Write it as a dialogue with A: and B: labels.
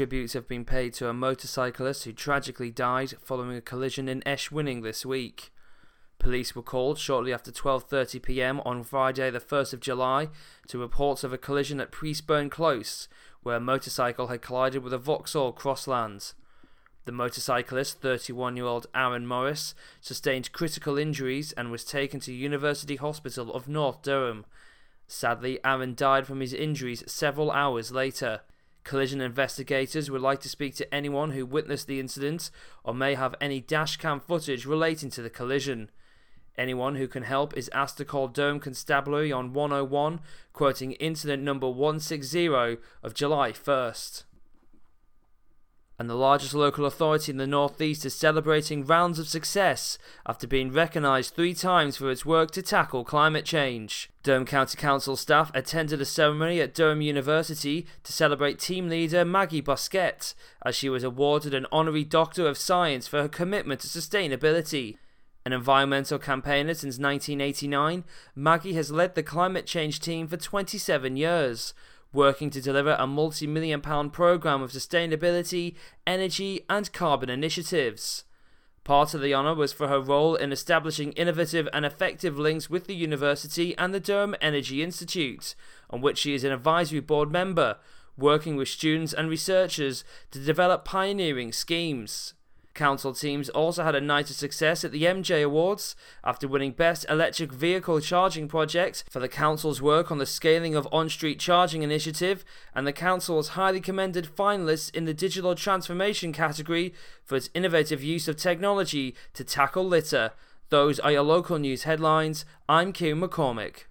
A: Tributes have been paid to a motorcyclist who tragically died following a collision in Esh-Winning this week. Police were called shortly after 12:30 p.m. on Friday, the 1st of July, to reports of a collision at Priestburn Close, where a motorcycle had collided with a Vauxhall Crossland. The motorcyclist, 31-year-old Aaron Morris, sustained critical injuries and was taken to University Hospital of North Durham. Sadly, Aaron died from his injuries several hours later. Collision investigators would like to speak to anyone who witnessed the incident or may have any dashcam footage relating to the collision. Anyone who can help is asked to call Durham Constabulary on 101, quoting incident number 160 of July 1st. And the largest local authority in the Northeast is celebrating rounds of success after being recognised three times for its work to tackle climate change. Durham County Council staff attended a ceremony at Durham University to celebrate team leader Maggie Bosanquet as she was awarded an honorary Doctor of Science for her commitment to sustainability. An environmental campaigner since 1989, Maggie has led the climate change team for 27 years, working to deliver a multi million pound programme of sustainability, energy, and carbon initiatives. Part of the honour was for her role in establishing innovative and effective links with the university and the Durham Energy Institute, on which she is an advisory board member, working with students and researchers to develop pioneering schemes. Council teams also had a night of success at the MJ Awards after winning Best Electric Vehicle Charging Project for the Council's work on the scaling of on street charging initiative, and the Council was highly commended finalists in the Digital Transformation category for its innovative use of technology to tackle litter. Those are your local news headlines. I'm Kieran McCormick.